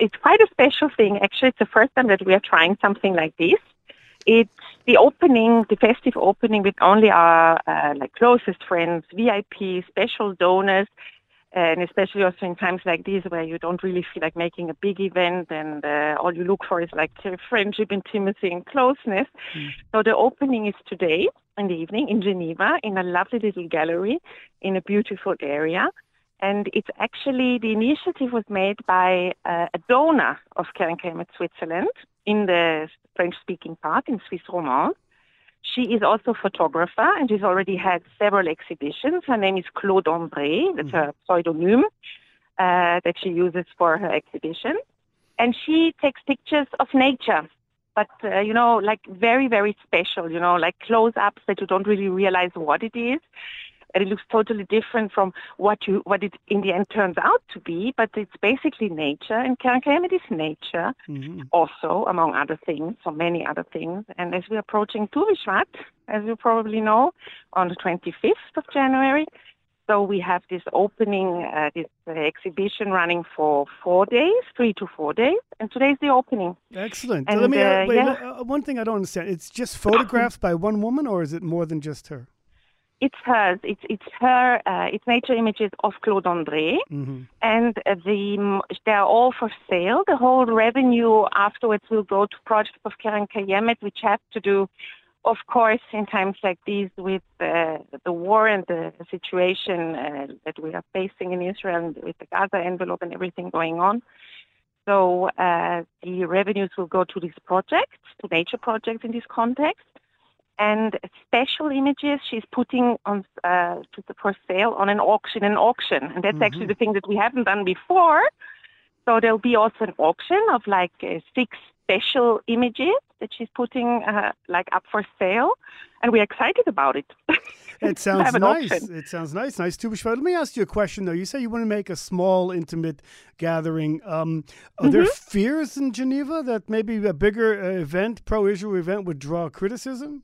it's quite a special thing. Actually, it's the first time that we are trying something like this. It's the opening, the festive opening with only our uh, like closest friends, VIP, special donors, and especially also in times like these where you don't really feel like making a big event and uh, all you look for is like friendship, intimacy, and closeness. Mm. So the opening is today in the evening in Geneva in a lovely little gallery in a beautiful area. And it's actually the initiative was made by uh, a donor of Keren Kayemet Switzerland in the French-speaking part in Swiss Romand. She is also a photographer and she's already had several exhibitions. Her name is Claude André. That's mm-hmm. her pseudonym uh, that she uses for her exhibition. And she takes pictures of nature, but, uh, you know, like very, very special, you know, like close ups that you don't really realize what it is and it looks totally different from what you what it in the end turns out to be. But it's basically nature, and Keren Kayemet is nature, mm-hmm. also among other things, so many other things. And as we're approaching Tu B'Shvat, as you probably know, on the 25th of January. So we have this opening, uh, this uh, exhibition running for four days, three to four days, and today's the opening. Excellent. And, Let me uh, wait. Yeah. Uh, one thing I don't understand: it's just photographs by one woman, or is it more than just her? It's hers. It's it's her. Uh, it's nature images of Claude André, mm-hmm. and the they're all for sale. The whole revenue afterwards will go to projects of Keren Kayemet, which have to do, of course, in times like these with uh, the war and the situation uh, that we are facing in Israel and with the Gaza envelope and everything going on. So uh, the revenues will go to these projects, to nature projects in this context and special images she's putting on uh, for sale on an auction. An auction, and that's mm-hmm. actually the thing that we haven't done before. So there'll be also an auction of like uh, six special images that she's putting uh, like up for sale, and we're excited about it. It sounds nice. Option. It sounds nice. Nice too. Let me ask you a question though. You say you want to make a small, intimate gathering. Um, are mm-hmm. there fears in Geneva that maybe a bigger uh, event, pro-Israel event, would draw criticism?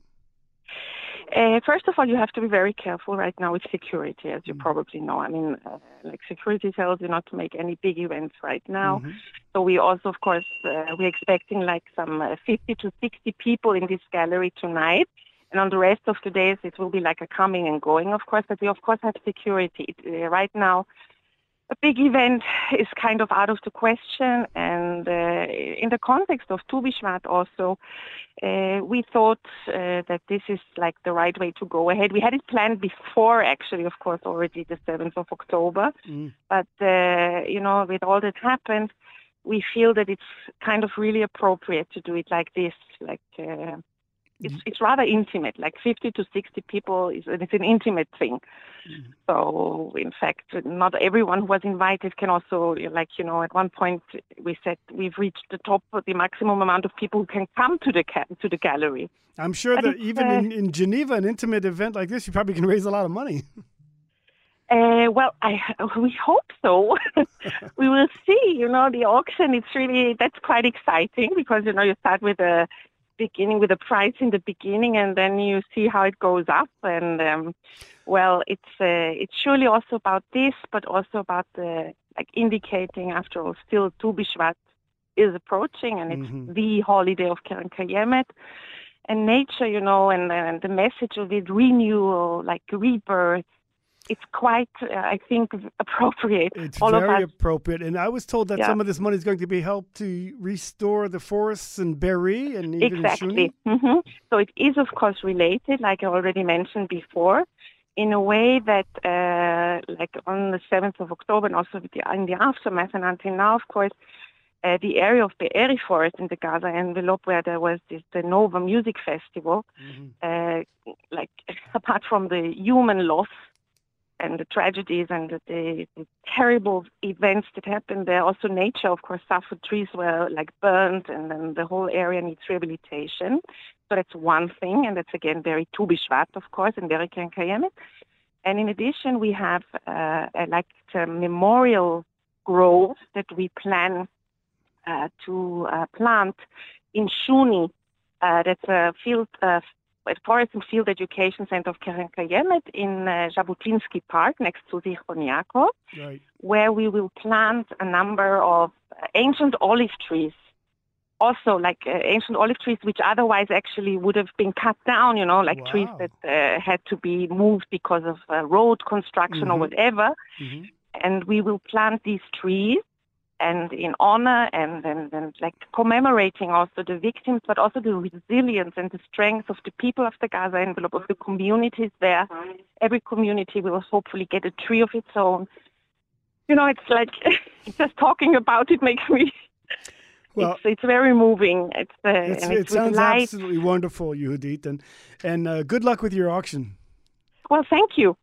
Uh, first of all, you have to be very careful right now with security, as you mm-hmm. probably know. I mean, uh, like security tells you not to make any big events right now. Mm-hmm. So we also, of course, uh, we're expecting like some uh, 50 to 60 people in this gallery tonight. And on the rest of the days, it will be like a coming and going, of course. But we, of course, have security. It, uh, right now, a big event is kind of out of the question. And uh, in the context of Tu B'Shvat also, uh, we thought uh, that this is like the right way to go ahead. We had it planned before, actually, of course, already the 7th of October. Mm. But, uh, you know, with all that happened, we feel that it's kind of really appropriate to do it like this, like uh, it's mm-hmm. it's rather intimate. Like 50 to 60 people is it's an intimate thing. Mm-hmm. So in fact, not everyone who was invited can also like you know at one point we said we've reached the top the maximum amount of people who can come to the ca- to the gallery. I'm sure but that even uh, in, in Geneva, an intimate event like this, you probably can raise a lot of money. Uh, well, I we hope so. we will see. You know, the auction. It's really that's quite exciting because you know you start with a beginning with a price in the beginning, and then you see how it goes up. And um, well, it's uh, it's surely also about this, but also about the like indicating, after all, still Tu B'Shvat is approaching, and it's mm-hmm. the holiday of Keren Kayemet. And nature, you know, and, and the message of it, renewal, like rebirth, it's quite, uh, I think, appropriate. It's All very appropriate. And I was told that yeah. some of this money is going to be helped to restore the forests in Be'eri and even Exactly. Mm-hmm. So it is, of course, related, like I already mentioned before, in a way that, uh, like on the 7th of October and also in the aftermath and until now, of course, uh, the area of Be'eri Forest in the Gaza envelope where there was this the Nova Music Festival, mm-hmm. uh, like apart from the human loss and the tragedies and the, the, terrible events that happened there. Also, nature, of course, suffered. Trees were like burned, and then the whole area needs rehabilitation. So that's one thing, and that's again very Tu B'Shvat, of course, and very Keren Kayemet. And in addition, we have uh, a, like a memorial grove that we plan uh, to uh, plant in Shuni. Uh, that's a field uh, at Forest and Field Education Center of Keren Kayemet in uh, Jabotinsky Park next to Zichron Yaakov, right. where we will plant a number of ancient olive trees also like uh, ancient olive trees, which otherwise actually would have been cut down, you know, like wow. trees that uh, had to be moved because of uh, road construction mm-hmm. or whatever. Mm-hmm. And we will plant these trees and in honor and, and, and like commemorating also the victims, but also the resilience and the strength of the people of the Gaza envelope, of the communities there. Every community will hopefully get a tree of its own. You know, it's like just talking about it makes me well, it's, it's very moving. It's, uh, it's it sounds absolutely wonderful, Yehudit, and and uh, good luck with your auction. Well, thank you.